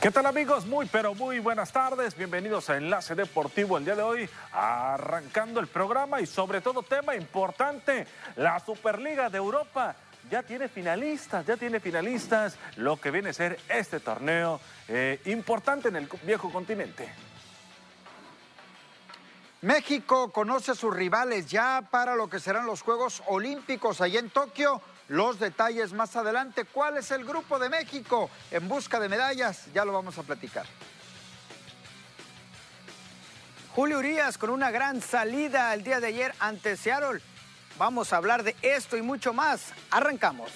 ¿Qué tal amigos? Muy pero muy buenas tardes. Bienvenidos a Enlace Deportivo el día de hoy, arrancando el programa y sobre todo tema importante, la Superliga de Europa. Ya tiene finalistas, ya tiene finalistas, lo que viene a ser este torneo eh, importante en el viejo continente. México conoce a sus rivales ya para lo que serán los Juegos Olímpicos allá en Tokio. Los detalles más adelante. ¿Cuál es el grupo de México en busca de medallas? Ya lo vamos a platicar. Julio Urias con una gran salida el día de ayer ante Seattle. Vamos a hablar de esto y mucho más. Arrancamos.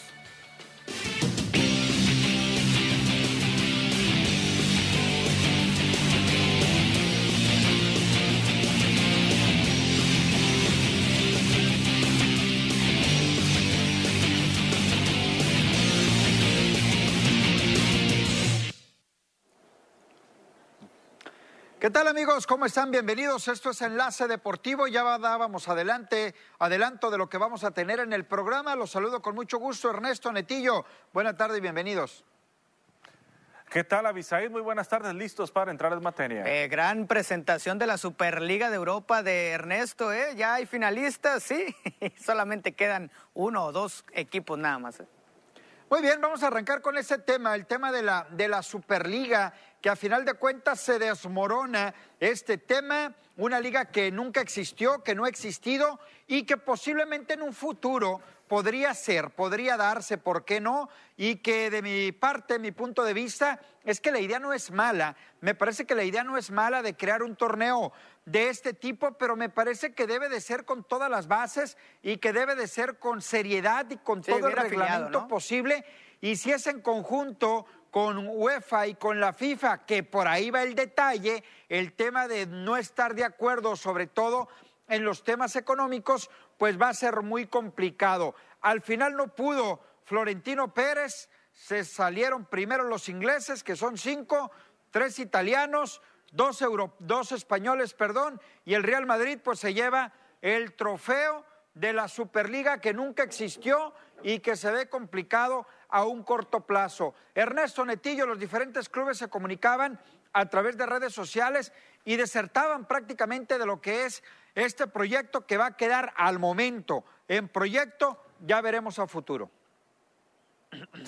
¿Qué tal amigos? ¿Cómo están? Bienvenidos. Esto es Enlace Deportivo. Ya dábamos adelante, adelanto de lo que vamos a tener en el programa. Los saludo con mucho gusto, Ernesto Netillo. Buenas tardes y bienvenidos. ¿Qué tal, Abisaid? Muy buenas tardes, listos para entrar en materia. Eh, gran presentación de la Superliga de Europa de Ernesto, ¿eh? Ya hay finalistas, sí. Solamente quedan uno o dos equipos nada más. ¿eh? Muy bien, vamos a arrancar con ese tema, el tema de la, de la Superliga, que a final de cuentas se desmorona este tema, una liga que nunca existió, que no ha existido y que posiblemente en un futuro podría ser, podría darse, ¿por qué no? Y que de mi parte, mi punto de vista, es que la idea no es mala. Me parece que la idea no es mala de crear un torneo de este tipo, pero me parece que debe de ser con todas las bases y que debe de ser con seriedad y con todo el reglamento posible. Y si es en conjunto con UEFA y con la FIFA, que por ahí va el detalle, el tema de no estar de acuerdo, sobre todo en los temas económicos, pues va a ser muy complicado. Al final no pudo Florentino Pérez, se salieron primero los ingleses, que son cinco, tres italianos, dos, dos españoles, perdón, y el Real Madrid pues se lleva el trofeo de la Superliga que nunca existió y que se ve complicado a un corto plazo. Ernesto Netillo, los diferentes clubes se comunicaban a través de redes sociales y desertaban prácticamente de lo que es este proyecto que va a quedar al momento en proyecto, ya veremos a futuro.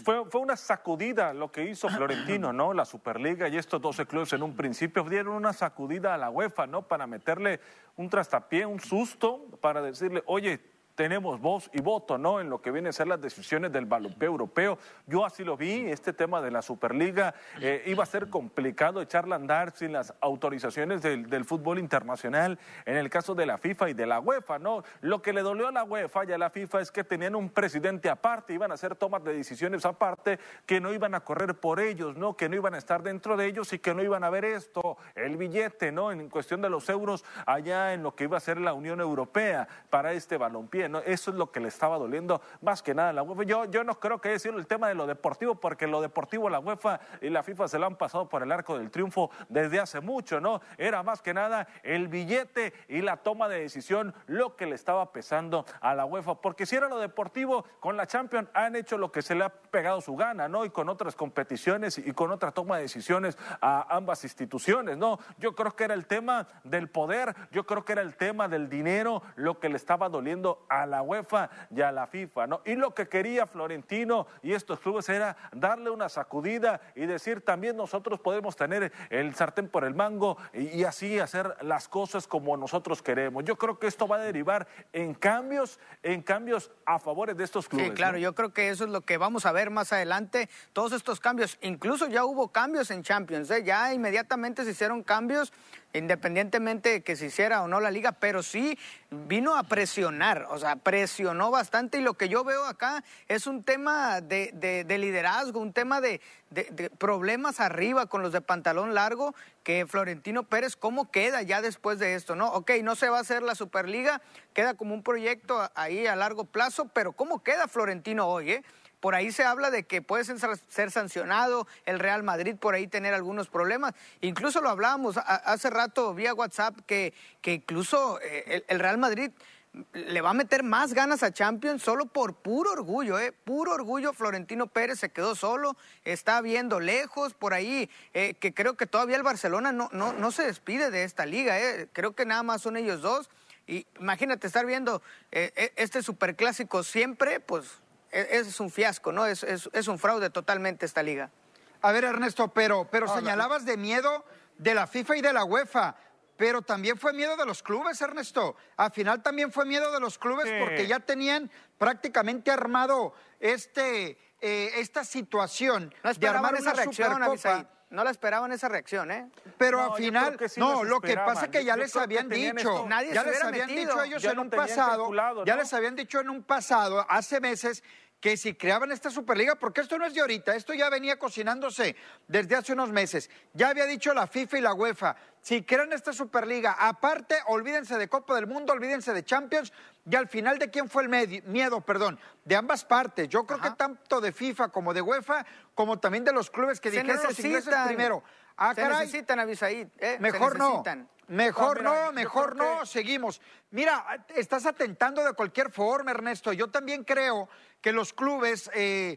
Fue, fue, una sacudida lo que hizo Florentino, ¿no? La Superliga y estos 12 clubes en un principio dieron una sacudida a la UEFA, ¿no? Para meterle un trastapié, un susto, para decirle, oye, tenemos voz y voto, ¿no? En lo que viene a ser las decisiones del balompié europeo. Yo así lo vi, este tema de la Superliga eh, iba a ser complicado echarla a andar sin las autorizaciones del, del, fútbol internacional, en el caso de la FIFA y de la UEFA, ¿no? Lo que le dolió a la UEFA y a la FIFA es que tenían un presidente aparte, iban a hacer tomas de decisiones aparte, que no iban a correr por ellos, ¿no? Que no iban a estar dentro de ellos y que no iban a ver esto, el billete, ¿no? En cuestión de los euros allá en lo que iba a ser la Unión Europea para este balompié. Eso es lo que le estaba doliendo más que nada a la UEFA. Yo, yo no creo que haya sido el tema de lo deportivo, porque lo deportivo la UEFA y la FIFA se lo han pasado por el arco del triunfo desde hace mucho, ¿no? Era más que nada el billete y la toma de decisión lo que le estaba pesando a la UEFA, porque si era lo deportivo, con la Champions han hecho lo que se le ha pegado su gana, ¿no? Y con otras competiciones y con otra toma de decisiones a ambas instituciones, ¿no? Yo creo que era el tema del poder, yo creo que era el tema del dinero lo que le estaba doliendo a a la UEFA y a la FIFA, ¿no? Y lo que quería Florentino y estos clubes era darle una sacudida y decir también nosotros podemos tener el sartén por el mango y, y así hacer las cosas como nosotros queremos. Yo creo que esto va a derivar en cambios, en cambios a favor de estos clubes. Sí, claro, ¿no? yo creo que eso es lo que vamos a ver más adelante, todos estos cambios, incluso ya hubo cambios en Champions, ¿eh? ya inmediatamente se hicieron cambios independientemente de que se hiciera o no la liga, pero sí vino a presionar, o sea, presionó bastante y lo que yo veo acá es un tema de, de, de liderazgo, un tema de, de, problemas arriba con los de pantalón largo, que Florentino Pérez, ¿cómo queda ya después de esto? No, ok, no se va a hacer la Superliga, queda como un proyecto ahí a largo plazo, pero ¿cómo queda Florentino hoy? Eh? Por ahí se habla de que puede ser sancionado el Real Madrid, por ahí tener algunos problemas. Incluso lo hablábamos hace rato vía WhatsApp que, que incluso eh, el, Real Madrid le va a meter más ganas a Champions solo por puro orgullo, ¿eh? Puro orgullo. Florentino Pérez se quedó solo, está viendo lejos por ahí, eh, que creo que todavía el Barcelona no, no, no se despide de esta liga, ¿eh? Creo que nada más son ellos dos. Y imagínate estar viendo eh, eh, este superclásico siempre, pues e, es, un fiasco, ¿no? Es, es, un fraude totalmente esta liga. A ver, Ernesto, pero, pero señalabas de miedo de la FIFA y de la UEFA. Pero también fue miedo de los clubes, Ernesto. Al final también fue miedo de los clubes porque ya tenían prácticamente armado este, eh, esta situación de armar esa reacción, Supercopa. No la esperaban esa reacción, ¿eh? Pero al final, no, lo que pasa es que ya les habían dicho, Nadie ya les habían dicho ellos en un pasado, ya les habían dicho en un pasado, hace meses, que si creaban esta Superliga, porque esto no es de ahorita, esto ya venía cocinándose desde hace unos meses. Ya había dicho la FIFA y la UEFA, si crean esta Superliga, aparte, olvídense de Copa del Mundo, olvídense de Champions, y al final de quién fue el miedo, perdón, de ambas partes. Yo creo que tanto de FIFA como de UEFA, como también de los clubes que dijeron los ingleses primero. Ah, se necesitan, Avisaí. Eh, mejor no. Mejor no, mejor no, seguimos. Mira, estás atentando de cualquier forma, Ernesto. Yo también creo que los clubes, eh,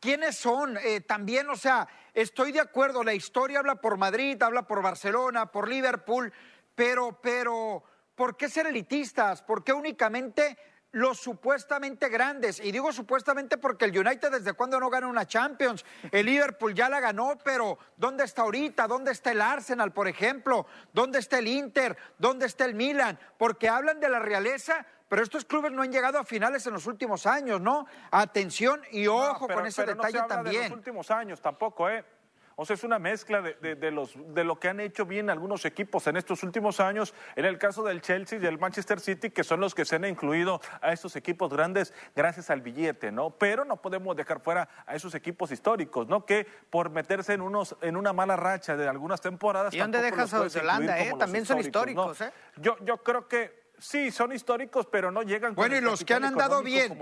¿quiénes son? Eh, también, o sea, estoy de acuerdo, la historia habla por Madrid, habla por Barcelona, por Liverpool, pero, pero, ¿por qué ser elitistas? ¿Por qué únicamente los supuestamente grandes. Y digo supuestamente porque el United desde cuando no gana una Champions. El Liverpool ya la ganó, pero ¿dónde está ahorita? ¿Dónde está el Arsenal, por ejemplo? ¿Dónde está el Inter? ¿Dónde está el Milan? Porque hablan de la realeza, pero estos clubes no han llegado a finales en los últimos años, ¿no? Atención y ojo con ese detalle también. En los últimos años tampoco, ¿eh? O sea, es una mezcla de, los, de lo que han hecho bien algunos equipos en estos últimos años. En el caso del Chelsea y del Manchester City, que son los que se han incluido a estos equipos grandes gracias al billete, ¿no? Pero no podemos dejar fuera a esos equipos históricos, ¿no? Que por meterse en, unos, en una mala racha de algunas temporadas. ¿Y dónde dejas a Holanda, eh? También son históricos, ¿eh? Yo, yo creo que Sí, son históricos, pero no llegan Bueno, y los que han andado bien.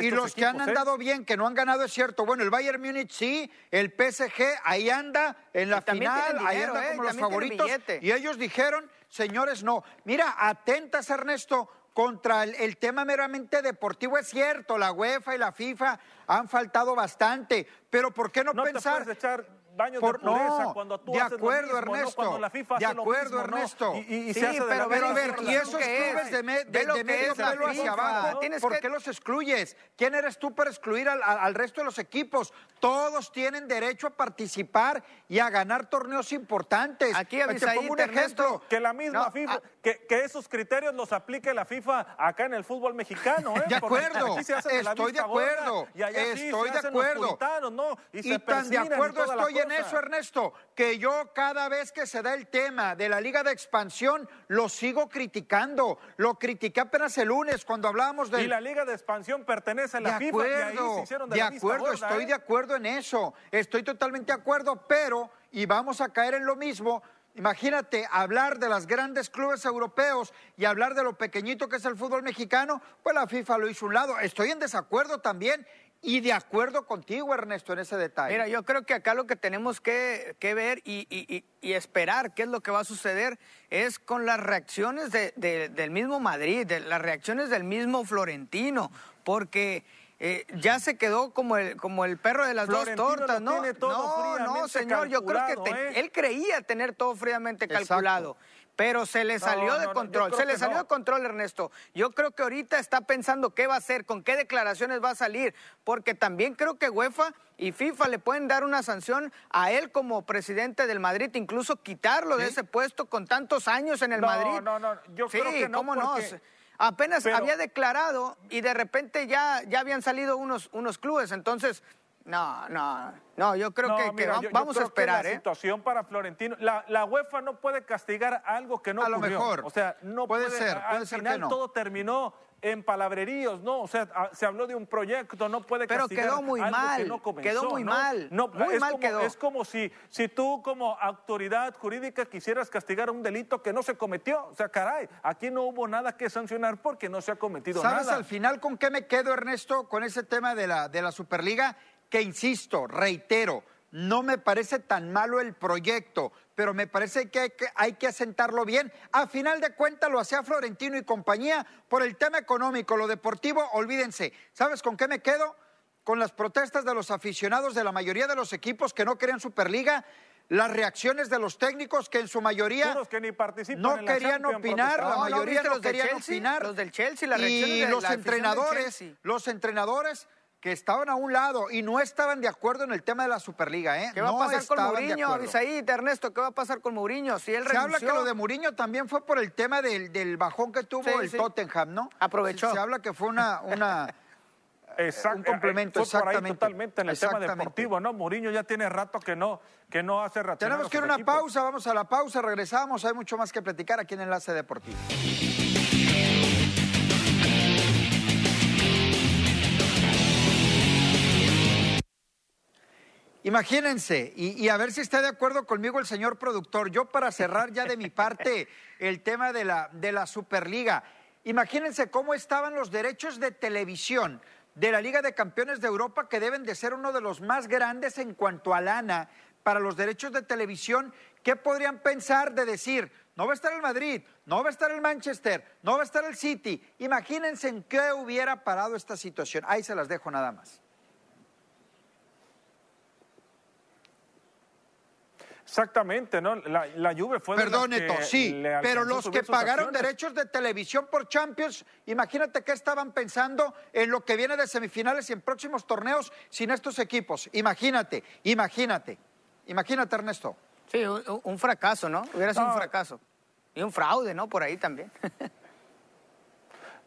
y los que han ¿eh? andado bien, que no han ganado, es cierto. Bueno, el Bayern Múnich sí, el PSG ahí anda en la final, ahí anda ¿eh? como los favoritos. Y ellos dijeron, señores, no. Mira, atentas, Ernesto, contra el, tema meramente deportivo. Es cierto, la UEFA y la FIFA han faltado bastante, pero ¿por qué no, pensar? Baños de pureza no, cuando tú de acuerdo, Ernesto, cuando la FIFA de acuerdo, Ernesto. Y, se hace pero, de ver, y esos clubes de, medio pelo hacia abajo, ¿por qué los excluyes? ¿Quién eres tú para excluir al, resto de los equipos? Todos tienen derecho a participar y a ganar torneos importantes. Aquí Te pongo un ejemplo. Que la misma FIFA, ah. Que, que, esos criterios los aplique la FIFA acá en el fútbol mexicano. ¿eh? De acuerdo, estoy de acuerdo, estoy de acuerdo. Y, tan de acuerdo estoy en eso, Ernesto, que yo cada vez que se da el tema de la Liga de Expansión, lo sigo criticando. Lo critiqué apenas el lunes cuando hablábamos de... Y la Liga de Expansión pertenece a la FIFA y ahí se hicieron de, de acuerdo, estoy ¿eh? de acuerdo en eso. Estoy totalmente de acuerdo, pero, y vamos a caer en lo mismo, Imagínate hablar de los grandes clubes europeos y hablar de lo pequeñito que es el fútbol mexicano, pues la FIFA lo hizo un lado. Estoy en desacuerdo también y de acuerdo contigo, Ernesto, en ese detalle. Mira, yo creo que acá lo que tenemos que, ver y, esperar qué es lo que va a suceder es con las reacciones del mismo Madrid, de las reacciones del mismo Florentino, porque eh, ya se quedó como el, como el perro de las dos tortas, ¿no? no, no, señor, yo creo que ¿eh? él creía tener todo fríamente calculado. Pero se le salió de control, se le salió de control, Ernesto. Yo creo que ahorita está pensando qué va a hacer, con qué declaraciones va a salir, porque también creo que UEFA y FIFA le pueden dar una sanción a él como presidente del Madrid, incluso quitarlo de ese puesto con tantos años en el Madrid. No, no, no, yo creo que no. ¿cómo no? Apenas había declarado y de repente ya, ya habían salido unos, unos clubes, entonces no, no, no, yo creo que, vamos a esperar. la ¿eh? situación para Florentino, la, la, UEFA no puede castigar algo que no a lo mejor. O sea, no puede, ser. Al final todo terminó en palabreríos, ¿no? O sea, se habló de un proyecto, no puede Pero quedó muy mal, quedó muy mal, no, muy es mal como, quedó. Es como si, si tú como autoridad jurídica quisieras castigar un delito que no se cometió. O sea, caray, aquí no hubo nada que sancionar porque no se ha cometido nada. ¿Sabes al final con qué me quedo, Ernesto, con ese tema de la, de la Superliga? que insisto, reitero, no me parece tan malo el proyecto, pero me parece que hay, que hay que asentarlo bien. A final de cuentas lo hacía Florentino y compañía por el tema económico, lo deportivo, olvídense. ¿Sabes con qué me quedo? Con las protestas de los aficionados de la mayoría de los equipos que no querían Superliga, las reacciones de los técnicos que en su mayoría Unos que ni participan no en la querían Champions opinar, la. No, ¿no mayoría no los del querían Chelsea? opinar. Los del Chelsea, las y de los la entrenadores, los entrenadores que estaban a un lado y no estaban de acuerdo en el tema de la Superliga, ¿eh? ¿Qué va no a pasar con Mourinho. Avisaí, Ernesto? ¿Qué va a pasar con Mourinho? Si él Se habla que lo de Mourinho también fue por el tema del, del bajón que tuvo Sí, el sí. Tottenham, ¿no? Aprovechó. Se, se habla que fue una, una Exacto, un complemento, eh, fue por ahí exactamente. totalmente en el tema deportivo, ¿no? Mourinho ya tiene rato que no, que no hace reaccionar Tenemos que ir a una equipos. pausa, vamos a la pausa, regresamos, hay mucho más que platicar aquí en Enlace Deportivo. Imagínense, y, y a ver si está de acuerdo conmigo el señor productor, yo para cerrar ya de mi parte el tema de la, de la Superliga, imagínense cómo estaban los derechos de televisión de la Liga de Campeones de Europa, que deben de ser uno de los más grandes en cuanto a lana para los derechos de televisión. ¿Qué podrían pensar de decir, no va a estar el Madrid, no va a estar el Manchester, no va a estar el City? Imagínense en qué hubiera parado esta situación. Ahí se las dejo nada más. Exactamente, ¿no? La, la Juve fue de Perdón, que Neto, sí, le pero los que pagaron acciones. derechos de televisión por Champions, imagínate qué estaban pensando en lo que viene de semifinales y en próximos torneos sin estos equipos. Imagínate, imagínate, imagínate, Ernesto. Sí, un, un fracaso, ¿no? Hubiera sido No. un fracaso. Y un fraude, ¿no? Por ahí también.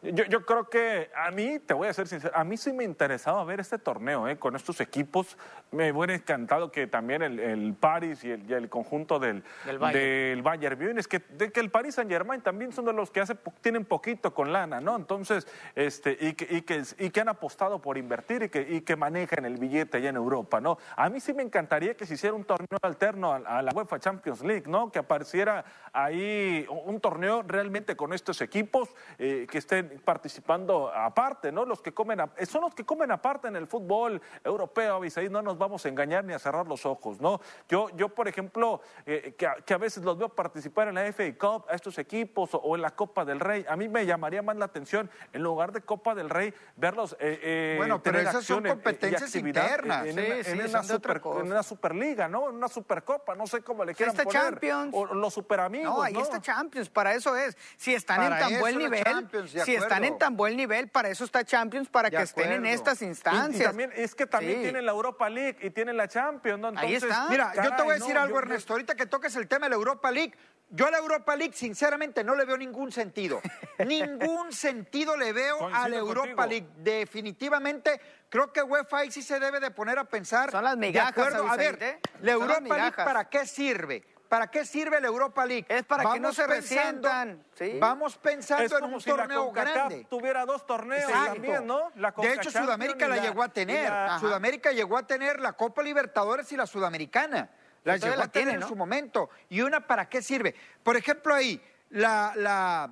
Yo, yo creo que a mí, te voy a ser sincero, a mí sí me interesaba ver este torneo ¿eh? con estos equipos. Me hubiera encantado que también el, el Paris y el, y el conjunto del, Del Bayern. del Bayern Múnich, que, de que el Paris Saint Germain también son de los que hace, tienen poquito con lana, ¿no? Entonces, este, y, que, y, que, y que han apostado por invertir y que, y que manejan el billete allá en Europa, ¿no? A mí sí me encantaría que se hiciera un torneo alterno a, a la UEFA Champions League, ¿no? Que apareciera ahí un un torneo realmente con estos equipos eh, que estén participando aparte, ¿no? Los que comen, a- eh, son los que comen aparte en el fútbol europeo, Abisaí, no nos vamos a engañar ni a cerrar los ojos, ¿no? Yo, yo por ejemplo, eh, que, a, que a veces los veo participar en la FA Cup, a estos equipos, o, o en la Copa del Rey, a mí me llamaría más la atención, en lugar de Copa del Rey, verlos eh, eh, Bueno, pero esas son acción competencias internas. En, Sí, una, sí, en super- en una Superliga, ¿no? En una Supercopa, no sé cómo le quieran está poner. Champions. O los superamigos, No, ahí ¿no? está Champions, para eso es. Si están Para en tan buen nivel, si están en tan buen nivel, para eso está Champions, para De que estén en estas instancias. Y, también, es que también Sí. tienen la Europa League y tienen la Champions, ¿no? Ahí Entonces, está. Mira, yo te voy a decir no, algo, yo- yo- Ernesto. Ahorita que toques el tema de la Europa League, yo a la Europa League, sinceramente, no le veo ningún sentido. ningún sentido le veo a la Europa contigo. League. Definitivamente, creo que UEFA ahí sí se debe de poner a pensar. Son las migajas, de acuerdo, A ¿eh? la Europa League. ¿para qué sirve? ¿Para qué sirve la Europa League? Es para que no se pensando- resientan, ¿sí? Vamos pensando Es en como un si la torneo CONCACAF grande. tuviera dos torneos Exacto. también, ¿no? La de hecho, Sudamérica la, llegó a tener. la-. Sudamérica llegó a tener la Copa Libertadores y la Sudamericana. Las llegó la a tener tiene, en su momento. ¿Y una para qué sirve? Por ejemplo, ahí, la, la,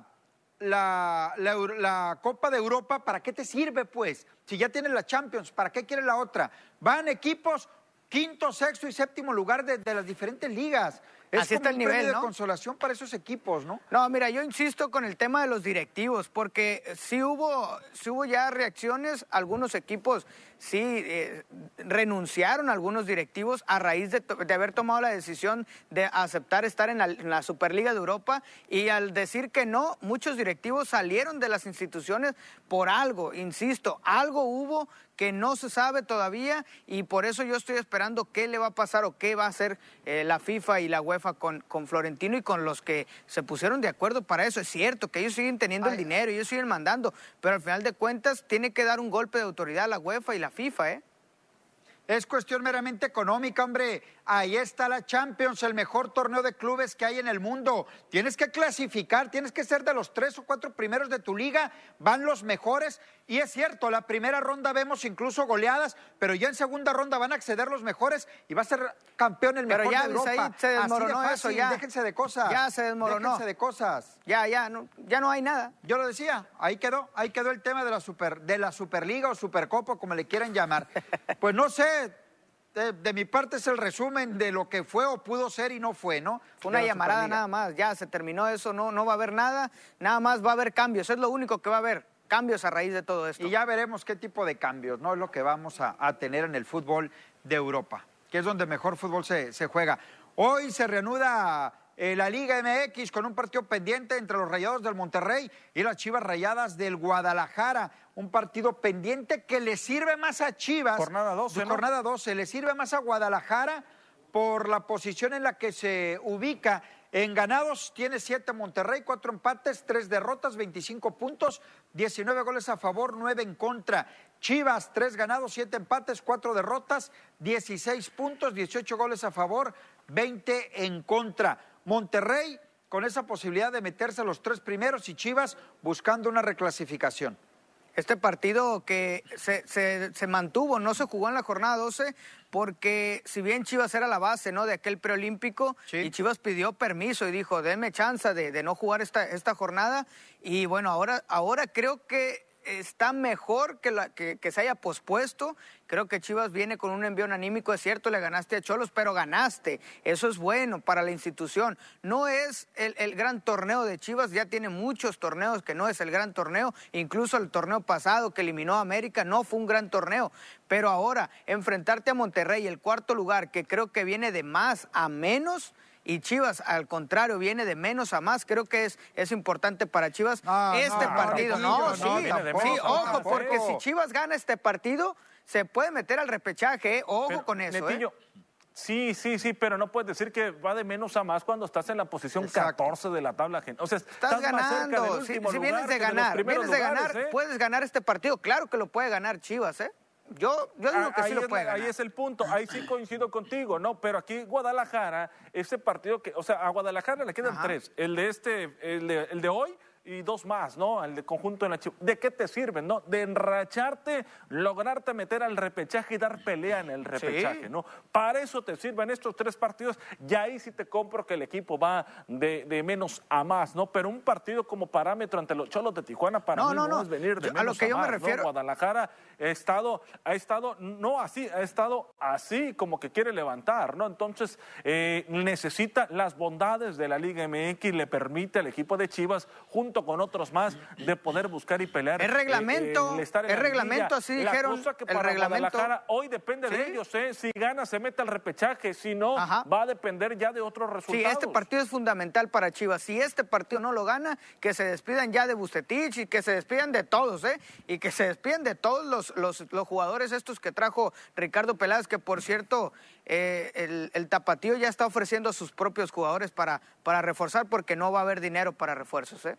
la, la la Copa de Europa, ¿para qué te sirve, pues? Si ya tienes la Champions, ¿para qué quieres la otra? Van equipos quinto, sexto y séptimo lugar de, de las diferentes ligas. Es Así está el un premio nivel, de ¿no? consolación para esos equipos, ¿no? No, mira, yo insisto con el tema de los directivos, porque sí hubo, sí hubo ya reacciones, algunos equipos sí eh, renunciaron algunos directivos a raíz de, de haber tomado la decisión de aceptar estar en la, en la Superliga de Europa y al decir que no, muchos directivos salieron de las instituciones por algo, insisto, algo hubo que no se sabe todavía y por eso yo estoy esperando qué le va a pasar o qué va a hacer eh, la FIFA y la UEFA con, con Florentino y con los que se pusieron de acuerdo para eso. Es cierto que ellos siguen teniendo el dinero, ellos siguen mandando, pero al final de cuentas tiene que dar un golpe de autoridad a la UEFA y la FIFA, ¿eh? Es cuestión meramente económica, hombre. Ahí está la Champions, el mejor torneo de clubes que hay en el mundo. Tienes que clasificar, tienes que ser de los tres o cuatro primeros de tu liga. Van los mejores. Y es cierto, la primera ronda vemos incluso goleadas, pero ya en segunda ronda van a acceder los mejores y va a ser campeón el Pero mejor ya, de Europa. Abisaíd, se de desmoronó fácil, eso, ya. Déjense de cosas. Ya se desmoronó. Déjense de cosas. Ya, ya, no, ya no hay nada. Yo lo decía, ahí quedó, ahí quedó el tema de la super, de la Superliga o Supercopa, como le quieran llamar. Pues no sé, de, de mi parte es el resumen de lo que fue o pudo ser y no fue, ¿no? Fue una De la llamarada nada más, ya se terminó eso, no, no va a haber nada, nada más va a haber cambios, es lo único que va a haber, cambios a raíz de todo esto. Y ya veremos qué tipo de cambios, ¿no? Es lo que vamos a, a tener en el fútbol de Europa, que es donde mejor fútbol se, se juega. Hoy se reanuda eh, la Liga MX con un partido pendiente entre los Rayados del Monterrey y las Chivas Rayadas del Guadalajara. Un partido pendiente que le sirve más a Chivas. Jornada 12, ¿no? Jornada 12, le sirve más a Guadalajara por la posición en la que se ubica. En ganados tiene siete Monterrey, cuatro empates, tres derrotas, 25 puntos, 19 goles a favor, 9 en contra. Chivas, tres ganados, siete empates, cuatro derrotas, 16 puntos, 18 goles a favor, 20 en contra. Monterrey con esa posibilidad de meterse a los tres primeros y Chivas buscando una reclasificación. Este partido que se, se- se mantuvo, no se jugó en la jornada 12, porque si bien Chivas era la base ¿no? de aquel preolímpico, Sí. y Chivas pidió permiso y dijo, denme chance de, de no jugar esta, esta jornada, y bueno, ahora, ahora creo que está mejor que, la, que, que se haya pospuesto. Creo que Chivas viene con un envío anímico, es cierto, le ganaste a Cholos, pero ganaste. Eso es bueno para la institución. No es el, el gran torneo de Chivas, ya tiene muchos torneos que no es el gran torneo. Incluso el torneo pasado que eliminó a América no fue un gran torneo. Pero ahora, enfrentarte a Monterrey, el cuarto lugar, que creo que viene de más a menos. Y Chivas, al contrario, viene de menos a más. Creo que es, es importante para Chivas No, este no, partido. No, no, sí, tampoco, sí, ojo, tampoco. porque si Chivas gana este partido, se puede meter al repechaje. ¿eh? Ojo Pero, con eso. ¿eh? Netillo, Sí, sí, sí, pero no puedes decir que va de menos a más cuando estás en la posición Exacto. 14 de la tabla. O sea, Estás más cerca del ganando. Si, si vienes de ganar, vienes de ganar, ¿eh? puedes ganar este partido. Claro que lo puede ganar Chivas, ¿eh? Yo, yo digo que sí ahí lo es puede la- ganar. Ahí es el punto, ahí sí coincido contigo, ¿no? Pero aquí Guadalajara, ese partido que, o sea, a Guadalajara le quedan Ajá. tres, el de este, el de, el de hoy y dos más, ¿no? De conjunto en la Chivas. ¿De qué te sirven, no? De enracharte, lograrte meter al repechaje y dar pelea en el repechaje, ¿no? Para eso te sirven estos tres partidos y ahí sí te compro que el equipo va de, de menos a más, ¿no? Pero un partido como parámetro ante los Cholos de Tijuana para No, mí no, no, no. es venir de Yo- a menos lo que yo me más, ¿no? refiero- Guadalajara ha estado, ha estado, no así, ha estado así como que quiere levantar, ¿no? Entonces, eh, necesita las bondades de la Liga MX, le permite al equipo de Chivas, junto con otros más, de poder buscar y pelear. Es reglamento, el estar en la reglamento, así dijeron, cosa que el para reglamento. Hoy depende de Sí. ellos, ¿eh? Si gana, se mete al repechaje, si no, Ajá. va a depender ya de otros Sí, resultados. este partido es fundamental para Chivas. Si este partido no lo gana, que se despidan ya de Bustetich y que se despidan de todos, ¿eh? Y que se despidan de todos los, los, los jugadores estos que trajo Ricardo Peláez, que por cierto, eh, el, el Tapatío ya está ofreciendo a sus propios jugadores para, para reforzar porque no va a haber dinero para refuerzos, ¿eh?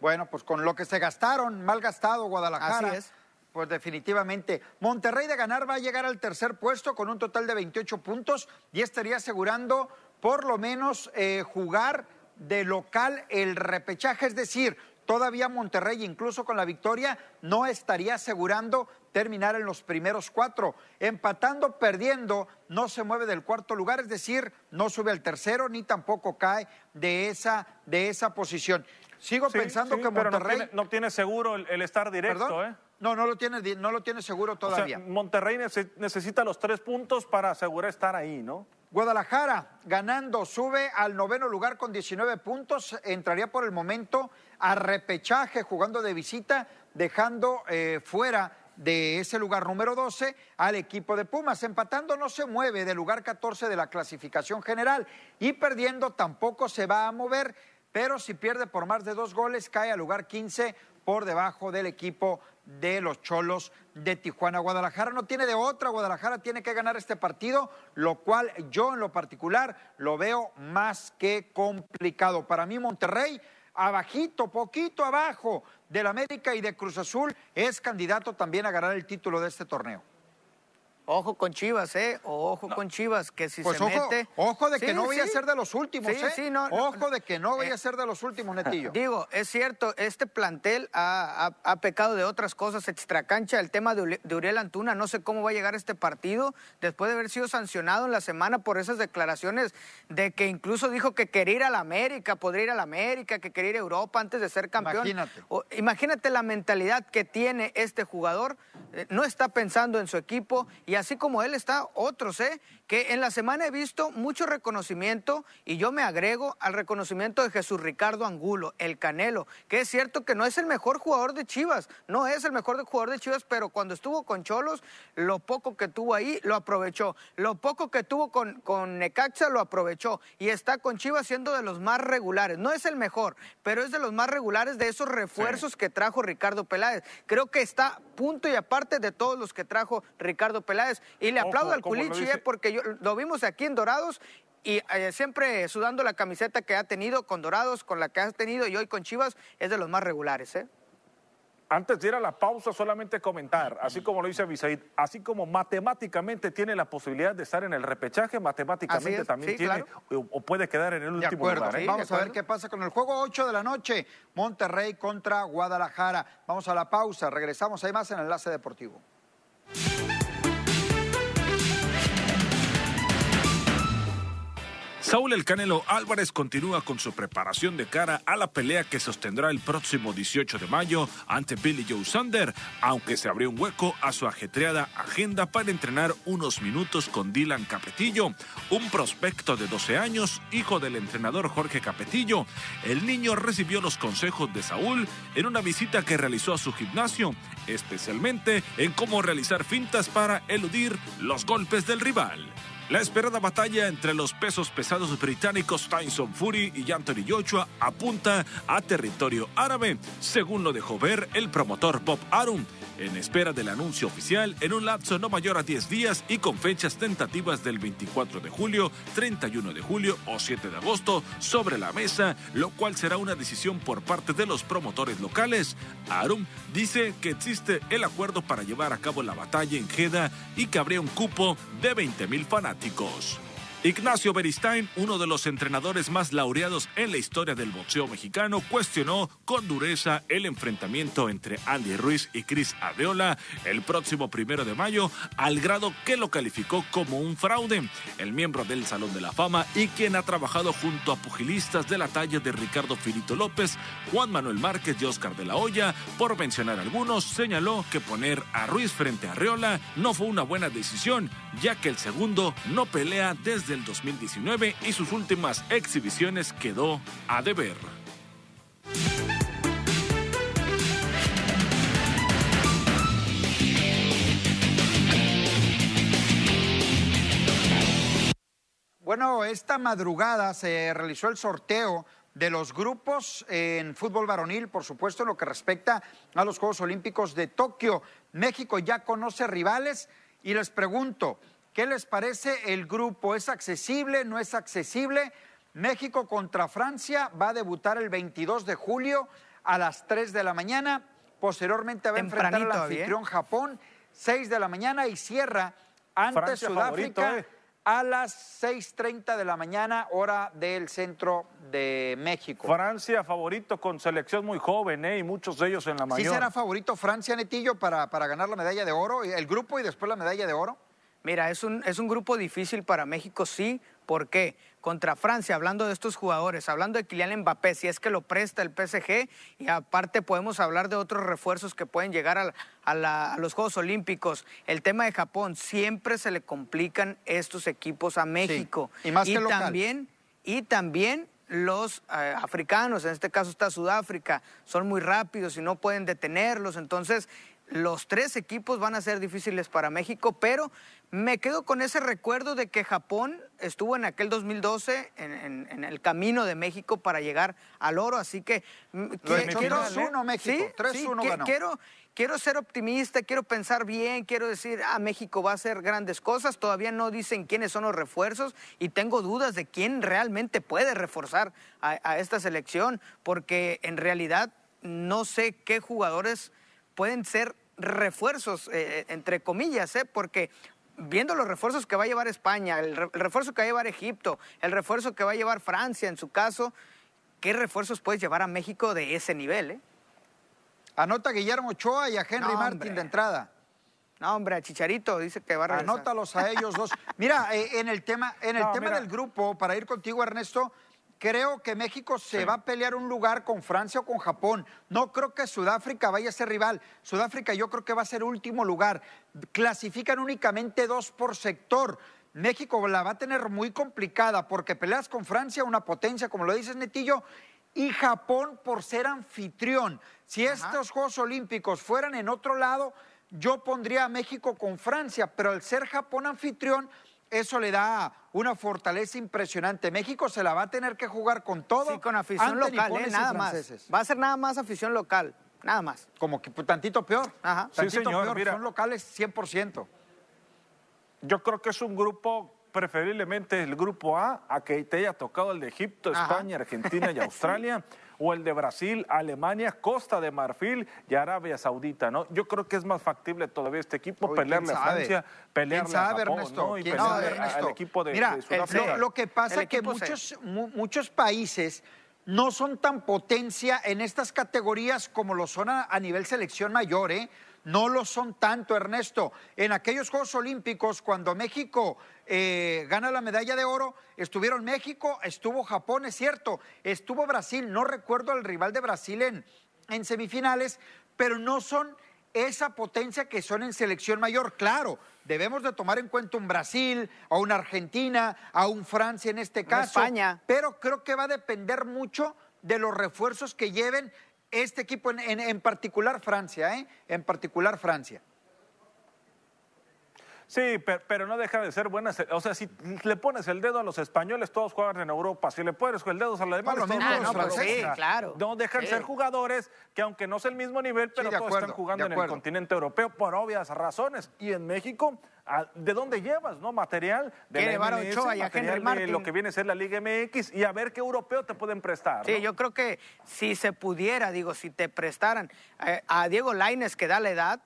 Bueno, pues con lo que se gastaron, mal gastado Guadalajara. Así es. Pues definitivamente. Monterrey de ganar va a llegar al tercer puesto con un total de 28 puntos y estaría asegurando por lo menos eh, jugar de local el repechaje. Es decir, todavía Monterrey, incluso con la victoria, no estaría asegurando terminar en los primeros cuatro. Empatando, perdiendo, no se mueve del cuarto lugar, es decir, no sube al tercero ni tampoco cae de esa, de esa posición. Sigo Sí, pensando sí, que pero no Monterrey... tiene, no tiene seguro el, el estar directo, ¿Perdón? ¿eh? No, no lo tiene, no lo tiene seguro O sea, todavía. Monterrey nece- necesita los tres puntos para asegurar estar ahí, ¿no? Guadalajara ganando, sube al noveno lugar con 19 puntos, entraría por el momento a repechaje jugando de visita, dejando eh, fuera de ese lugar número 12 al equipo de Pumas. Empatando no se mueve del lugar 14 de la clasificación general y perdiendo tampoco se va a mover, pero si pierde por más de dos goles cae al lugar 15 por debajo del equipo de los Cholos de Tijuana. Guadalajara no tiene de otra, Guadalajara tiene que ganar este partido, lo cual yo en lo particular lo veo más que complicado. Para mí Monterrey, abajito, poquito abajo del América y de Cruz Azul, es candidato también a ganar el título de este torneo. Ojo con Chivas, ¿eh? Ojo con Chivas, que si Pues se ojo, mete... ojo de que Sí, no voy a ser de los últimos, Sí, ¿eh? sí, no, no, ojo de que no voy a eh, ser de los últimos, Netillo. Digo, es cierto, este plantel ha, ha- ha pecado de otras cosas extracancha. El tema de, Uriel Antuna, no sé cómo va a llegar este partido después de haber sido sancionado en la semana por esas declaraciones de que incluso dijo que quería ir a la América, podría ir a la América, que quería ir a Europa antes de ser campeón. Imagínate. O- imagínate la mentalidad que tiene este jugador. eh, no está pensando en su equipo y y así como él está otros, ¿eh? Que en la semana he visto mucho reconocimiento y yo me agrego al reconocimiento de Jesús Ricardo Angulo, el Canelo, que es cierto que no es el mejor jugador de Chivas, no es el mejor jugador de Chivas, pero cuando estuvo con Cholos, lo poco que tuvo ahí lo aprovechó, lo poco que tuvo con, con Necaxa lo aprovechó y está con Chivas siendo de los más regulares. No es el mejor, pero es de los más regulares de esos refuerzos que trajo Ricardo Peláez. Creo que está punto y aparte de todos los que trajo Ricardo Peláez. Y le aplaudo al Culichi, eh, porque yo, lo vimos aquí en Dorados y eh, siempre sudando la camiseta que ha tenido con Dorados, con la que ha tenido y hoy con Chivas, es de los más regulares. ¿eh? Antes de ir a la pausa, solamente comentar, así como lo dice Abisaid, así como matemáticamente tiene la posibilidad de estar en el repechaje, matemáticamente también tiene o, puede quedar en el último lugar. ¿eh? Vamos a ver qué pasa con el juego 8 de la noche, Monterrey contra Guadalajara. Vamos a la pausa, regresamos, hay más en Enlace Deportivo. Saúl El Canelo Álvarez continúa con su preparación de cara a la pelea que sostendrá el próximo 18 de mayo ante Billy Joe Sander, aunque se abrió un hueco a su ajetreada agenda para entrenar unos minutos con Dylan Capetillo, un prospecto de 12 años, hijo del entrenador Jorge Capetillo. El niño recibió los consejos de Saúl en una visita que realizó a su gimnasio, especialmente en cómo realizar fintas para eludir los golpes del rival. La esperada batalla entre los pesos pesados británicos Tyson Fury y Anthony Joshua apunta a territorio árabe, según lo dejó ver el promotor Bob Arum, en espera del anuncio oficial en un lapso no mayor a 10 días y con fechas tentativas del 24 de julio, 31 de julio o 7 de agosto sobre la mesa, lo cual será una decisión por parte de los promotores locales. Arum dice que existe el acuerdo para llevar a cabo la batalla en Jeddah y que habría un cupo de 20 mil fanáticos. Ignacio Beristain, uno de los entrenadores más laureados en la historia del boxeo mexicano, cuestionó con dureza el enfrentamiento entre Andy Ruiz y Chris Aveola el próximo primero de mayo, al grado que lo calificó como un fraude. El miembro del Salón de la Fama y quien ha trabajado junto a pugilistas de la talla de Ricardo Filito López, Juan Manuel Márquez y Oscar de la Hoya, por mencionar algunos, señaló que poner a Ruiz frente a Arreola no fue una buena decisión, ya que el segundo no pelea desde el 2019 y sus últimas exhibiciones quedó a deber. Bueno, esta madrugada se realizó el sorteo de los grupos en fútbol varonil, por supuesto, en lo que respecta a los Juegos Olímpicos de Tokio. México ya conoce rivales y les pregunto, ¿Qué les parece el grupo? ¿Es accesible? ¿No es accesible? México contra Francia va a debutar el 22 de julio a las 3 de la mañana. Posteriormente va a enfrentar al anfitrión Japón, 6 de la mañana y cierra ante Sudáfrica eh. a las 6.30 de la mañana, hora del centro de México. Francia favorito con selección muy joven ¿eh? y muchos de ellos en la mayor. ¿Sí será favorito Francia, Netillo, para, para ganar la medalla de oro, el grupo y después la medalla de oro? Mira, es un, es un grupo difícil para México, sí. ¿Por qué? Contra Francia, hablando de estos jugadores, hablando de Kylian Mbappé, si es que lo presta el PSG, y aparte podemos hablar de otros refuerzos que pueden llegar a, los Juegos Olímpicos. El tema de Japón, siempre se le complican estos equipos a México. Y más que también, Y también los eh, africanos, en este caso está Sudáfrica, son muy rápidos y no pueden detenerlos. Entonces, los tres equipos van a ser difíciles para México, pero me quedo con ese recuerdo de que Japón estuvo en aquel 2012 en, el camino de México para llegar al oro, así que... Mm, quiero, 3-1 México, 3-1 Quiero, quiero ser optimista, quiero pensar bien, quiero decir, ah, México va a hacer grandes cosas, todavía no dicen quiénes son los refuerzos y tengo dudas de quién realmente puede reforzar a esta selección, porque en realidad no sé qué jugadores pueden ser refuerzos, eh, entre comillas, ¿eh? porque viendo los refuerzos que va a llevar España, el, refuerzo que va a llevar Egipto, el refuerzo que va a llevar Francia en su caso, ¿qué refuerzos puedes llevar a México de ese nivel? Eh? Anota a Guillermo Ochoa y a Henry Martín de entrada. No, hombre, a Chicharito dice que va a regresar. Anótalos a ellos dos. Mira, eh, en el tema, en el tema del grupo, para ir contigo, Ernesto, creo que México se va a pelear un lugar con Francia o con Japón. No creo que Sudáfrica vaya a ser rival. Sudáfrica yo creo que va a ser último lugar. Clasifican únicamente dos por sector. México la va a tener muy complicada porque peleas con Francia, una potencia, como lo dices Netillo, y Japón por ser anfitrión. Si estos Juegos Olímpicos fueran en otro lado, yo pondría a México con Francia, pero al ser Japón anfitrión, eso le da una fortaleza impresionante. México se la va a tener que jugar con todo. Sí, con afición local, ¿eh? nada más. Va a ser nada más afición local, nada más. Como que pues, tantito peor. Ajá. Tantito Sí, señor, peor. mira. Son locales 100%. Yo creo que es un grupo, preferiblemente el grupo A, a que te haya tocado el de Egipto, Ajá. España, Argentina y Australia, o el de Brasil, Alemania, Costa de Marfil y Arabia Saudita, ¿no? Yo creo que es más factible todavía este equipo Oye, pelearle ¿quién a? Francia, pelearle ¿Quién sabe, a Japón, Ernesto? ¿no? Y ¿Quién pelearle sabe, a- al Ernesto? equipo de, Mira, de Sudáfrica. Lo, lo que pasa es que muchos, mu- muchos países no son tan potencia en estas categorías como lo son a, a nivel selección mayor, ¿eh? No lo son tanto, Ernesto. En aquellos Juegos Olímpicos, cuando México eh, gana la medalla de oro, estuvieron México, estuvo Japón, es cierto, estuvo Brasil, no recuerdo al rival de Brasil en, en semifinales, pero no son esa potencia que son en selección mayor. Claro, debemos de tomar en cuenta un Brasil, a una Argentina, a un Francia en este caso. España. Pero creo que va a depender mucho de los refuerzos que lleven este equipo, en, en- en particular Francia, ¿eh? En particular Francia. Sí, pe- pero, no deja de ser buenas. O sea, si le pones el dedo a los españoles, todos juegan en Europa. Si le pones el dedo a los alemanes, lo todos los en sea, Sí, claro. No dejan Sí. ser jugadores que, aunque no es el mismo nivel, pero todos acuerdo, están jugando en el continente europeo por obvias razones. Y en México, ¿a- ¿de dónde llevas? no Material de la llevar MLS, Ochoa y a de lo que viene a ser la Liga MX y a ver qué europeo te pueden prestar. Sí, ¿no? yo creo que si se pudiera, digo, si te prestaran eh, a Diego Laines que da la edad,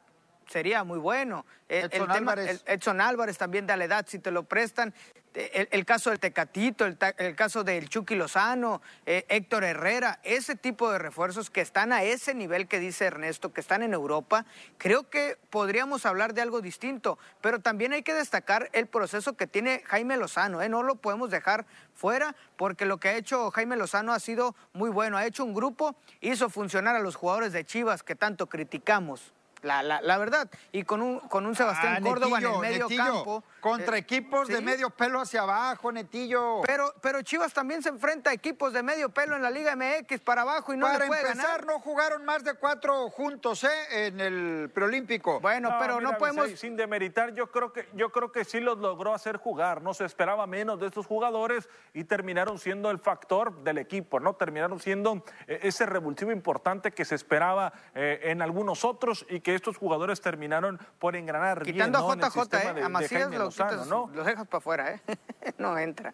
sería muy bueno. Eh, Edson Álvarez. el Edson Álvarez también da la edad, si te lo prestan. Eh, El, el caso del Tecatito, el, el caso del Chucky Lozano, eh, Héctor Herrera, ese tipo de refuerzos que están a ese nivel que dice Ernesto, que están en Europa, creo que podríamos hablar de algo distinto. Pero también hay que destacar el proceso que tiene Jaime Lozano, ¿eh? no lo podemos dejar fuera porque lo que ha hecho Jaime Lozano ha sido muy bueno. Ha hecho un grupo, hizo funcionar a los jugadores de Chivas que tanto criticamos. La, la, la verdad, y con un, con un Sebastián Ah, Córdoba en el medio Netillo, campo. Contra eh, equipos de medio pelo hacia abajo, Netillo. Pero, pero Chivas también se enfrenta a equipos de medio pelo en la Liga MX para abajo y no Para le puede empezar, ganar. no jugaron más de cuatro juntos, ¿eh? En el preolímpico. Bueno, pero mira, no podemos. Sin demeritar, yo creo que yo creo que sí los logró hacer jugar. No se esperaba menos de estos jugadores y terminaron siendo el factor del equipo, ¿no? Terminaron siendo eh, ese revulsivo importante que se esperaba eh, en algunos otros y que estos jugadores terminaron por engranar bien, Quitando ¿no? en a JJ, ¿eh? de- a Macías lo, Lozano, ¿no? lo dejas para afuera, ¿eh? no entra.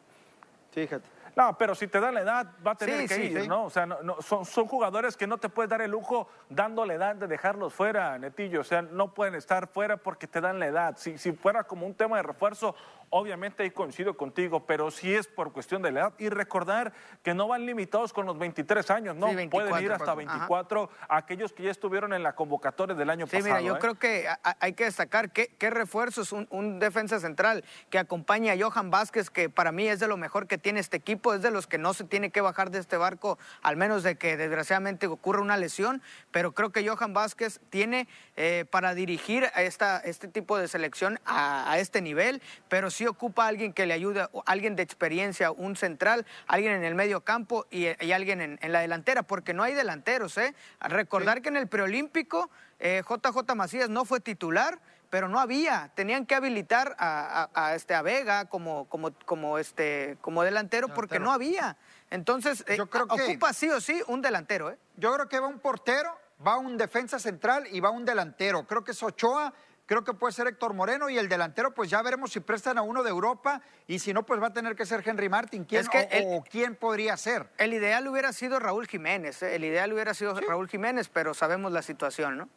Fíjate. No, pero si te da la edad, va a tener Sí, que sí, ir, sí. ¿no? O sea, no- no, son, son jugadores que no te puedes dar el lujo dando la edad de dejarlos fuera, Netillo. O sea, no pueden estar fuera porque te dan la edad. Si, si fuera como un tema de refuerzo, obviamente ahí coincido contigo, pero si es por cuestión de la edad. Y recordar que no van limitados con los 23 años, ¿no? Sí, 24, pueden ir hasta Paco. Ajá. 24 aquellos que ya estuvieron en la convocatoria del año Sí, pasado. mira, yo ¿eh? creo que hay que destacar qué, qué refuerzos, un, un defensa central que acompaña a Johan Vázquez, que para mí es de lo mejor que tiene este equipo, es de los que no se tiene que bajar de este barco, al menos de que desgraciadamente ocurra una lesión, pero creo que Johan Vázquez tiene eh, para dirigir a esta, este tipo de selección a, a este nivel, pero sí ocupa a alguien que le ayude, alguien de experiencia, un central, alguien en el medio campo y, y alguien en, en la delantera, porque no hay delanteros, ¿eh? Recordar que en el preolímpico eh, JJ Macías no fue titular, pero no había, tenían que habilitar a, a- a este, a Vega como, como, como, este, como delantero porque no había. Entonces, eh, Yo creo que- ocupa sí o sí un delantero, ¿eh? Yo creo que va un portero, va un defensa central y va un delantero. Creo que es Ochoa, creo que puede ser Héctor Moreno y el delantero, pues ya veremos si prestan a uno de Europa y si no, pues va a tener que ser Henry Martin. ¿Quién, Es que o, el- o quién podría ser? El ideal hubiera sido Raúl Jiménez, ¿eh? el ideal hubiera sido Raúl Jiménez, pero sabemos la situación, ¿no?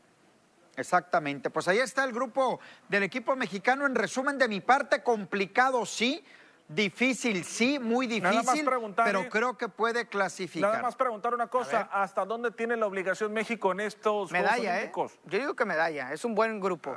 Exactamente. Pues ahí está el grupo del equipo mexicano. En resumen, de mi parte, complicado sí, difícil sí, muy Nada más difícil, preguntar, pero ¿eh? creo que puede clasificar. Nada más preguntar una cosa, ¿hasta dónde tiene la obligación México en estos Juegos Medalla, ¿eh? Olímpicos? Yo digo que medalla, es un buen grupo.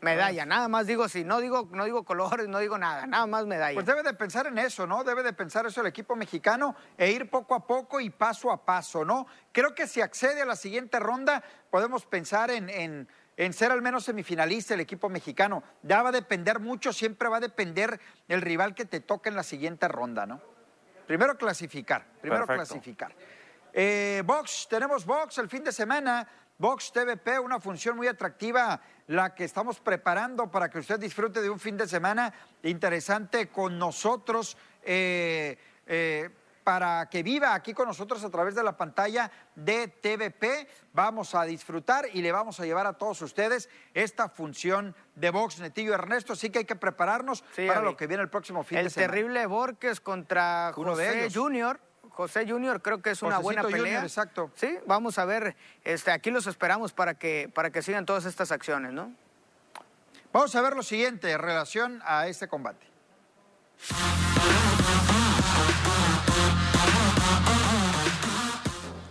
medalla. Nada más digo sí, no digo, no digo colores, no digo nada, nada más medalla. Pues debe de pensar en eso, ¿no? Debe de pensar eso el equipo mexicano e ir poco a poco y paso a paso, ¿no? Creo que si accede a la siguiente ronda, podemos pensar en, en, en ser al menos semifinalista el equipo mexicano. Ya va a depender mucho, siempre va a depender el rival que te toque en la siguiente ronda, ¿no? Primero clasificar, primero Perfecto. clasificar. Eh, Box, tenemos Box el fin de semana. Box TVP, una función muy atractiva, la que estamos preparando para que usted disfrute de un fin de semana interesante con nosotros, eh, eh, para que viva aquí con nosotros a través de la pantalla de TVP. Vamos a disfrutar y le vamos a llevar a todos ustedes esta función de Box Netillo Ernesto, así que hay que prepararnos Sí, para lo que viene el próximo fin de el semana. terrible Borges contra Uno de José ellos. Junior. José Junior creo que es una buena pelea. Junior, exacto. Sí, vamos a ver, este, aquí los esperamos para que, para que sigan todas estas acciones, ¿no? Vamos a ver lo siguiente en relación a este combate.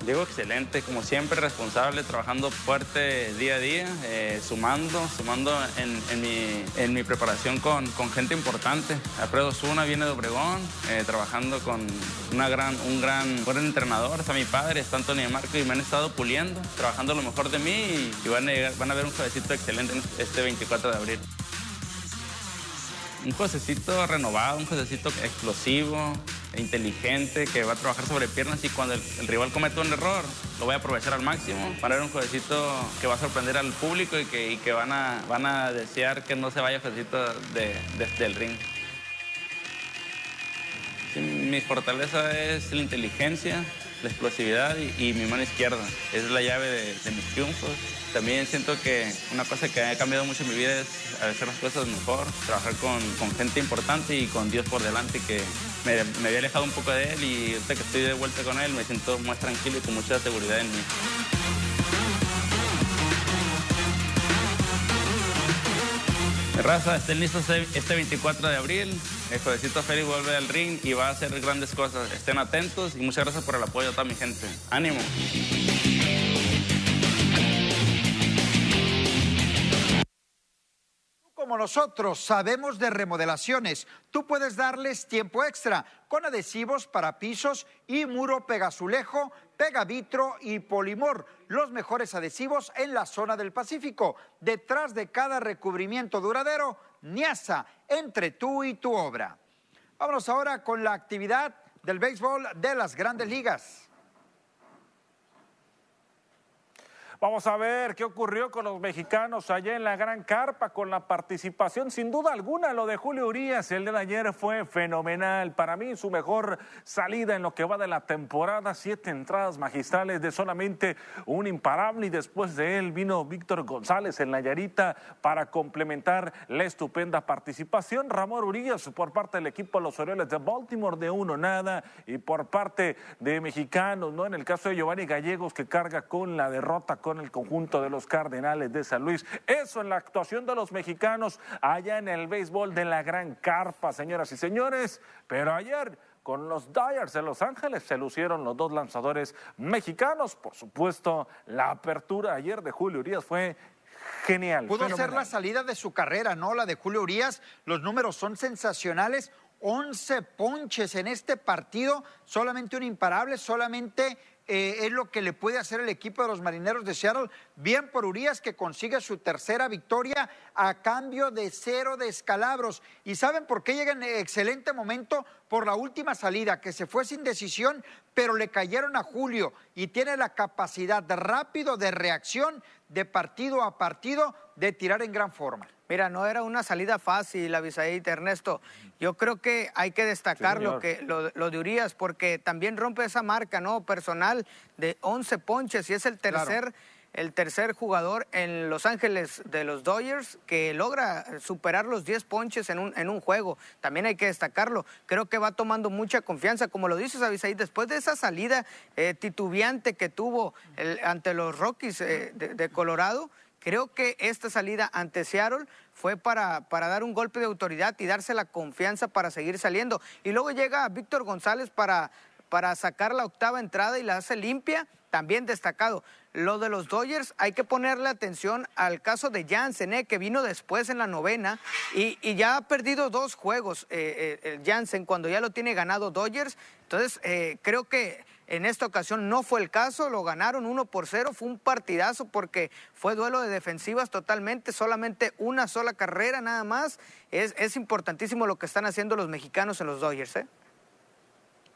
Diego, excelente, como siempre, responsable, trabajando fuerte día a día, eh, sumando, sumando en, mi, preparación con, gente importante. Alfredo Zuna viene de Obregón, eh, trabajando con una gran, un gran, buen entrenador, está mi padre, está Antonio Marco y me han estado puliendo, trabajando lo mejor de mí y, van, a van a ver un juevesito excelente en este 24 de abril. Un juececito renovado, un juececito explosivo, e inteligente, que va a trabajar sobre piernas y cuando el, rival cometa un error, lo voy a aprovechar al máximo. Para ver un juececito que va a sorprender al público y que, van, a, van a desear que no se vaya juececito de, desde el ring. Mi fortaleza es la inteligencia, la explosividad y, y mi mano izquierda. Esa es la llave de, de mis triunfos. También siento que una cosa que ha cambiado mucho en mi vida es hacer las cosas mejor, trabajar con, gente importante y con Dios por delante, que me, había alejado un poco de Él y ahorita que estoy de vuelta con Él me siento más tranquilo y con mucha seguridad en mí. Raza, estén listos este este 24 de abril. El jovencito Félix vuelve al ring y va a hacer grandes cosas. Estén atentos y muchas gracias por el apoyo a toda mi gente. ¡Ánimo! Nosotros sabemos de remodelaciones, tú puedes darles tiempo extra con adhesivos para pisos y muro pegazulejo, pegavitro y polimor. Los mejores adhesivos en la zona del Pacífico. Detrás de cada recubrimiento duradero, Niasa, entre tú y tu obra. Vámonos ahora con la actividad del béisbol de las grandes ligas. Vamos a ver qué ocurrió con los mexicanos allá en la Gran Carpa con la participación, sin duda alguna, lo de Julio Urias. El de ayer fue fenomenal. Para mí, su mejor salida en lo que va de la temporada. Siete entradas magistrales de solamente un imparable. Y después de él vino Víctor González en la Yarita para complementar la estupenda participación. Ramón Urias por parte del equipo de los Orioles de Baltimore de uno nada. Y por parte de mexicanos, ¿no? En el caso de Giovanni Gallegos, que carga con la derrota con el conjunto de los Cardenales de San Luis. Eso en la actuación de los mexicanos allá en el béisbol de la Gran Carpa, señoras y señores. Pero ayer con los Dyers de Los Ángeles se lucieron los dos lanzadores mexicanos. Por supuesto, la apertura ayer de Julio Urias fue genial. Pudo ser la salida de su carrera, ¿no? La de Julio Urias. Los números son sensacionales. 11 ponches en este partido, solamente un imparable, solamente eh, es lo que le puede hacer el equipo de los Marineros de Seattle. Bien por Urias que consigue su tercera victoria a cambio de cero descalabros. ¿Y saben por qué llega en excelente momento? Por la última salida, que se fue sin decisión, pero le cayeron a Julio y tiene la capacidad rápido de reacción de partido a partido de tirar en gran forma. Mira, no era una salida fácil, Avisaíd, Ernesto. Yo creo que hay que destacar Sí, lo, que, lo, lo de Urias, porque también rompe esa marca ¿no? personal de 11 ponches y es el Claro. tercer, el tercer jugador en Los Ángeles de los Dodgers que logra superar los 10 ponches en un, en un juego. También hay que destacarlo. Creo que va tomando mucha confianza, como lo dices, Avisaíd, después de esa salida eh, titubeante que tuvo el- ante los Rockies eh, de- de Colorado. Creo que esta salida ante Seattle fue para, para dar un golpe de autoridad y darse la confianza para seguir saliendo. Y luego llega Víctor González para, para sacar la octava entrada y la hace limpia, también destacado. lo de los Dodgers, hay que ponerle atención al caso de Jansen, ¿eh? que vino después en la novena y, ya ha perdido dos juegos eh, eh, Jansen cuando ya lo tiene ganado Dodgers. Entonces, creo que en esta ocasión no fue el caso, lo ganaron 1 por 0, fue un partidazo porque fue duelo de defensivas totalmente, solamente una sola carrera nada más. Es, es importantísimo lo que están haciendo los mexicanos en los Dodgers. ¿eh?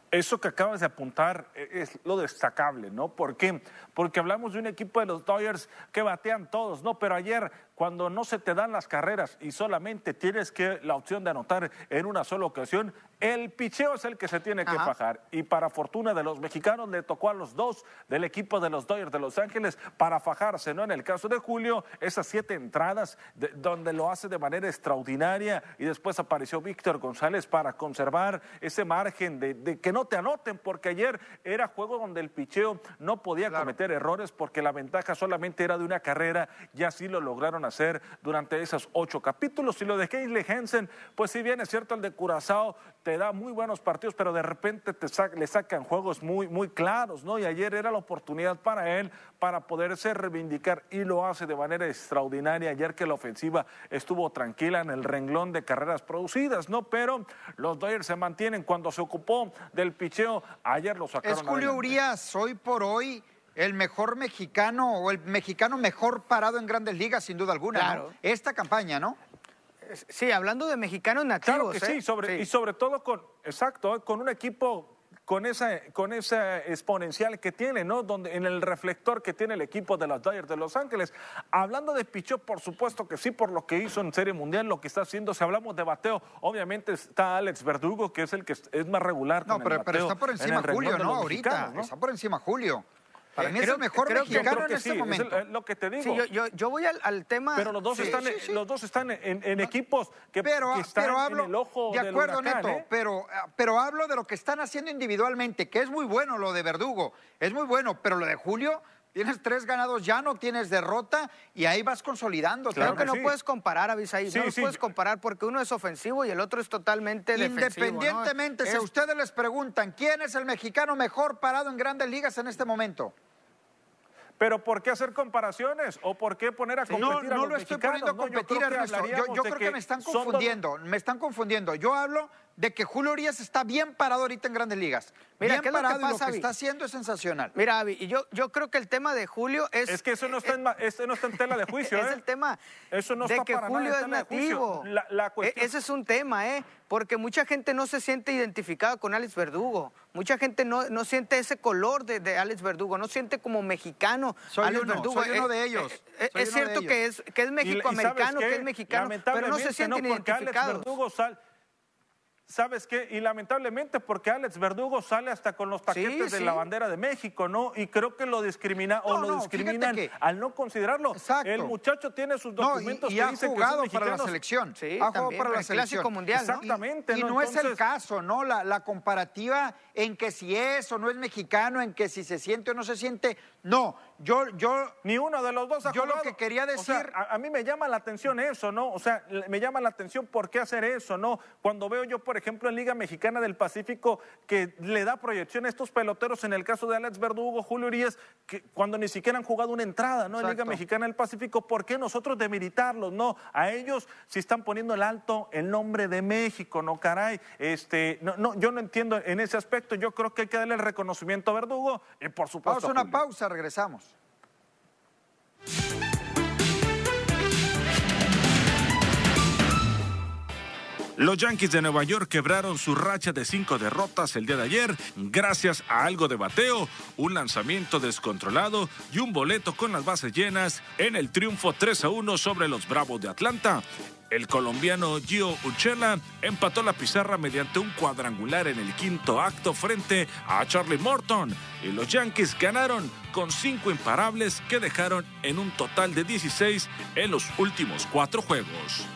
Eso que acabas de apuntar e, es lo destacable, ¿no? ¿Por qué? Porque hablamos de un equipo de los Dodgers que batean todos, ¿no? Pero ayer cuando no se te dan las carreras y solamente tienes que la opción de anotar en una sola ocasión, el picheo es el que se tiene que fajar. Y para fortuna de los mexicanos le tocó a los dos del equipo de los Dodgers de Los Ángeles para fajarse, ¿no? En el caso de Julio, esas siete entradas donde lo hace de manera extraordinaria y después apareció Víctor González para conservar ese margen de, que no te anoten, porque ayer era juego donde el picheo no podía cometer errores porque la ventaja solamente era de una carrera y así lo lograron hacer durante esos ocho capítulos. Y lo de Kingsley Hensen, pues si bien es cierto, el de Curazao te da muy buenos partidos, pero de repente te le sacan juegos muy, muy claros, ¿no? Y ayer era la oportunidad para él para poderse reivindicar y lo hace de manera extraordinaria. Ayer que la ofensiva estuvo tranquila en el renglón de carreras producidas, ¿no? Pero los Dodgers se mantienen cuando se ocupó del picheo. Ayer lo sacaron. Es Julio Urias, hoy por hoy el mejor mexicano o el mexicano mejor parado en grandes ligas, sin duda alguna. Claro. Esta campaña, ¿no? Sí, hablando de mexicanos nativos. Claro que sí, ¿eh? sobre, y sobre todo con, exacto, ¿eh? con un equipo con esa, con esa exponencial que tiene, ¿no? Donde, en el reflector que tiene el equipo de los Dodgers de Los Ángeles. Hablando de Pichot, por supuesto que sí, por lo que hizo en Serie Mundial, lo que está haciendo. Si hablamos de bateo, obviamente está Alex Verdugo, que es el que es más regular. No, pero, pero, está por encima Julio, ¿no? Ahorita, está por encima Julio. Para mí es el mejor mexicano en este momento. Es lo que te digo. yo, yo, voy al, tema. Pero los dos están, Los dos están en, equipos que, pero, están hablo, en el ojo de acuerdo, Neto, ¿eh? pero, pero hablo de lo que están haciendo individualmente, que es muy bueno lo de Verdugo, es muy bueno, pero lo de Julio. Tienes tres ganados ya, no tienes derrota y ahí vas consolidando. Claro Creo que, no puedes comparar, Avisaí. no los puedes comparar porque uno es ofensivo y el otro es totalmente defensivo. Independientemente, si a ustedes les preguntan quién es el mexicano mejor parado en grandes ligas en este momento. Pero ¿por qué hacer comparaciones? ¿O por qué poner a competir no, a los No lo estoy poniendo a competir, yo Ernesto. Yo, creo que me están confundiendo, me están confundiendo. Yo hablo de que Julio Urias está bien parado ahorita en Grandes Ligas. Mira, bien parado lo que, pasa, y lo que está haciendo es sensacional. Mira, Avi, y yo, yo creo que el tema de Julio es... Es que eso no está en, eso no está en tela de juicio, Es ¿eh? el tema eso no de que Julio es nativo. La, e, Ese es un tema, ¿eh? Porque mucha gente no se siente identificada con Alex Verdugo. Mucha gente no, no siente ese color de, de Alex Verdugo, no siente como mexicano soy Alex uno, Verdugo. Soy uno de ellos. es cierto que es, que es mexicoamericano, que es mexicano, pero no se sienten identificados. Verdugo ¿Sabes qué? Y lamentablemente porque Alex Verdugo sale hasta con los paquetes de la bandera de México, ¿no? Y creo que lo discrimina o lo discriminan al no considerarlo. Exacto. El muchacho tiene sus documentos y, que ha jugado para la selección. Sí, ha jugado para la selección. mundial, Exactamente. Y, no, es el caso, ¿no? La, la comparativa en que si es o no es mexicano, en que si se siente o no se siente, no. Yo, yo, ni uno de los dos ha Yo lo que quería decir, a, mí me llama la atención eso, ¿no? O sea, me llama la atención por qué hacer eso, ¿no? Cuando veo yo, por ejemplo, en Liga Mexicana del Pacífico que le da proyección a estos peloteros, en el caso de Alex Verdugo, Julio Urias, que cuando ni siquiera han jugado una entrada, ¿no? En Liga Mexicana del Pacífico, ¿por qué nosotros demilitarlos, no? A ellos si están poniendo el alto el nombre de México, no caray, este, no, no, yo no entiendo en ese aspecto, yo creo que hay que darle el reconocimiento a Verdugo y por supuesto. Vamos a una pausa, regresamos. Los Yankees de Nueva York quebraron su racha de cinco derrotas el día de ayer gracias a algo de bateo, un lanzamiento descontrolado y un boleto con las bases llenas en el triunfo 3 a 1 sobre los Bravos de Atlanta. El colombiano Gio Uchela empató la pizarra mediante un cuadrangular en el quinto acto frente a Charlie Morton y los Yankees ganaron con cinco imparables que dejaron en un total de 16 en los últimos cuatro juegos.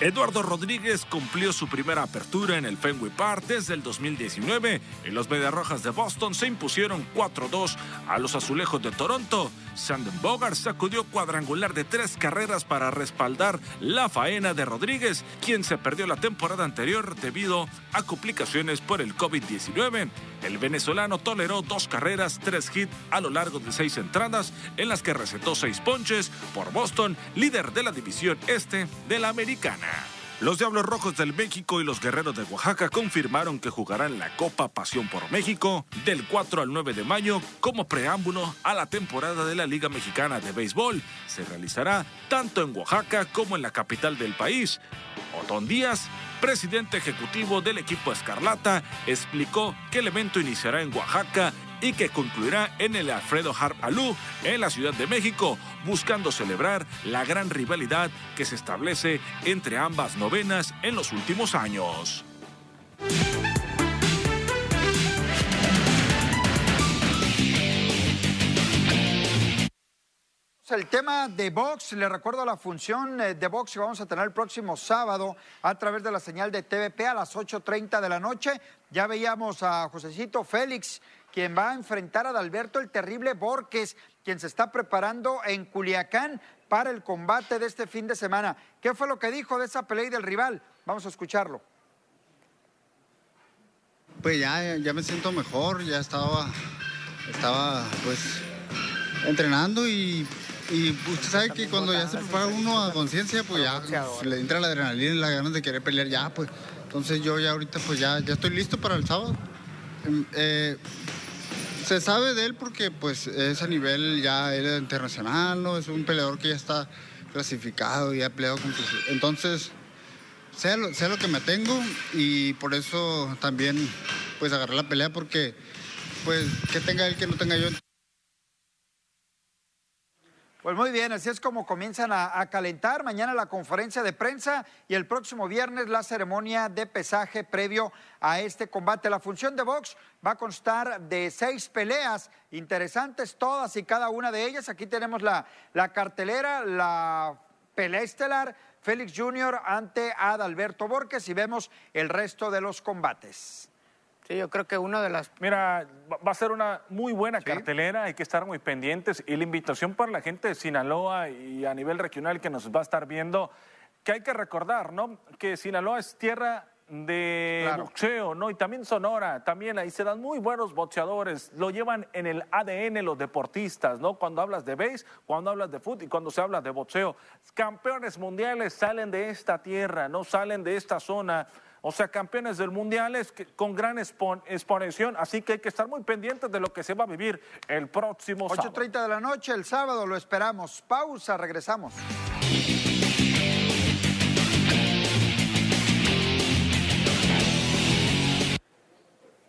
Eduardo Rodríguez cumplió su primera apertura en el Fenway Park desde el 2019 y los Mediarrojas de Boston se impusieron 4-2 a los Azulejos de Toronto. Sanden Bogart sacudió cuadrangular de tres carreras para respaldar la faena de Rodríguez, quien se perdió la temporada anterior debido a complicaciones por el COVID-19. El venezolano toleró dos carreras, tres hits a lo largo de seis entradas, en las que recetó seis ponches por Boston, líder de la división este de la americana. Los Diablos Rojos del México y los Guerreros de Oaxaca confirmaron que jugarán la Copa Pasión por México del 4 al 9 de mayo como preámbulo a la temporada de la Liga Mexicana de Béisbol. Se realizará tanto en Oaxaca como en la capital del país. Otón Díaz, presidente ejecutivo del equipo Escarlata, explicó que el evento iniciará en Oaxaca y que concluirá en el Alfredo Harp Alú en la Ciudad de México, buscando celebrar la gran rivalidad que se establece entre ambas novenas en los últimos años. El tema de box, le recuerdo la función eh, de box que vamos a tener el próximo sábado a través de la señal de TVP a las 8.30 de la noche. Ya veíamos a Josecito Félix, quien va a enfrentar a Adalberto el Terrible Borges, quien se está preparando en Culiacán para el combate de este fin de semana. ¿Qué fue lo que dijo de esa pelea y del rival? Vamos a escucharlo. Pues ya, ya me siento mejor, ya estaba, estaba pues entrenando y, y usted sabe que cuando ya se prepara uno a conciencia, pues ya le entra la adrenalina y las ganas de querer pelear ya, pues. Entonces yo ya ahorita pues ya, ya estoy listo para el sábado. Em, eh, se sabe de él porque pues es a nivel ya él internacional, ¿no? Es un peleador que ya está clasificado y ha peleado con... Entonces, sé lo, sé lo que me tengo y por eso también pues agarré la pelea porque pues que tenga él que no tenga yo. Pues muy bien, así es como comienzan a, calentar. Mañana la conferencia de prensa y el próximo viernes la ceremonia de pesaje previo a este combate. La función de box va a constar de seis peleas interesantes, todas y cada una de ellas. Aquí tenemos la, la cartelera, la pelea estelar, Félix Jr. ante Adalberto Borges y vemos el resto de los combates. Sí, yo creo que una de las... Mira, va a ser una muy buena cartelera, hay que estar muy pendientes. Y la invitación para la gente de Sinaloa y a nivel regional que nos va a estar viendo, que hay que recordar, ¿no? Que Sinaloa es tierra de claro. boxeo, ¿no? Y también Sonora, también ahí se dan muy buenos boxeadores, lo llevan en el ADN los deportistas, ¿no? Cuando hablas de base, cuando hablas de fútbol y cuando se habla de boxeo. Campeones mundiales salen de esta tierra, no salen de esta zona. O sea, campeones del mundial es que, con gran exposición, así que hay que estar muy pendientes de lo que se va a vivir el próximo 8.30 sábado. 8.30 de la noche, el sábado, lo esperamos. Pausa, regresamos.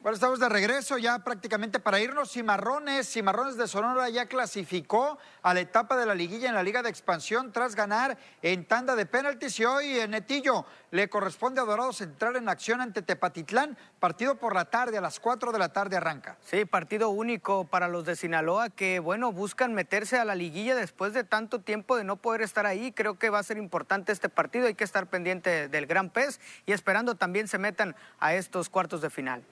Bueno, estamos de regreso ya prácticamente para irnos. Cimarrones, Cimarrones de Sonora ya clasificó a la etapa de la liguilla en la Liga de Expansión tras ganar en tanda de penaltis y hoy en Netillo le corresponde a Dorados entrar en acción ante Tepatitlán. Partido por la tarde, a las 4 de la tarde arranca. Sí, partido único para los de Sinaloa que, bueno, buscan meterse a la liguilla después de tanto tiempo de no poder estar ahí. Creo que va a ser importante este partido. Hay que estar pendiente del gran pez y esperando también se metan a estos cuartos de final.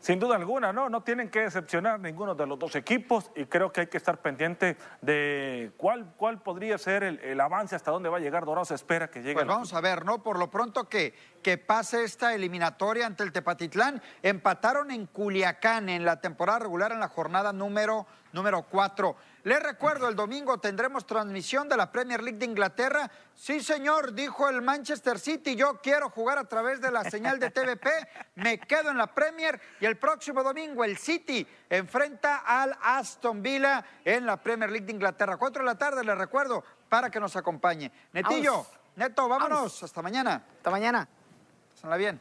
Sin duda alguna, no, no tienen que decepcionar ninguno de los dos equipos y creo que hay que estar pendiente de cuál, cuál podría ser el, el avance, hasta dónde va a llegar Dorado. Se espera que llegue. Pues vamos a ver, ¿no? Por lo pronto que, que pase esta eliminatoria ante el Tepatitlán. Empataron en Culiacán en la temporada regular en la jornada número, número 4. Les recuerdo, el domingo tendremos transmisión de la Premier League de Inglaterra. Sí, señor, dijo el Manchester City, yo quiero jugar a través de la señal de TVP, me quedo en la Premier y el próximo domingo el City enfrenta al Aston Villa en la Premier League de Inglaterra. Cuatro de la tarde, les recuerdo, para que nos acompañe. Netillo. Neto, vámonos. Hasta mañana. Hasta mañana. Pásenla bien.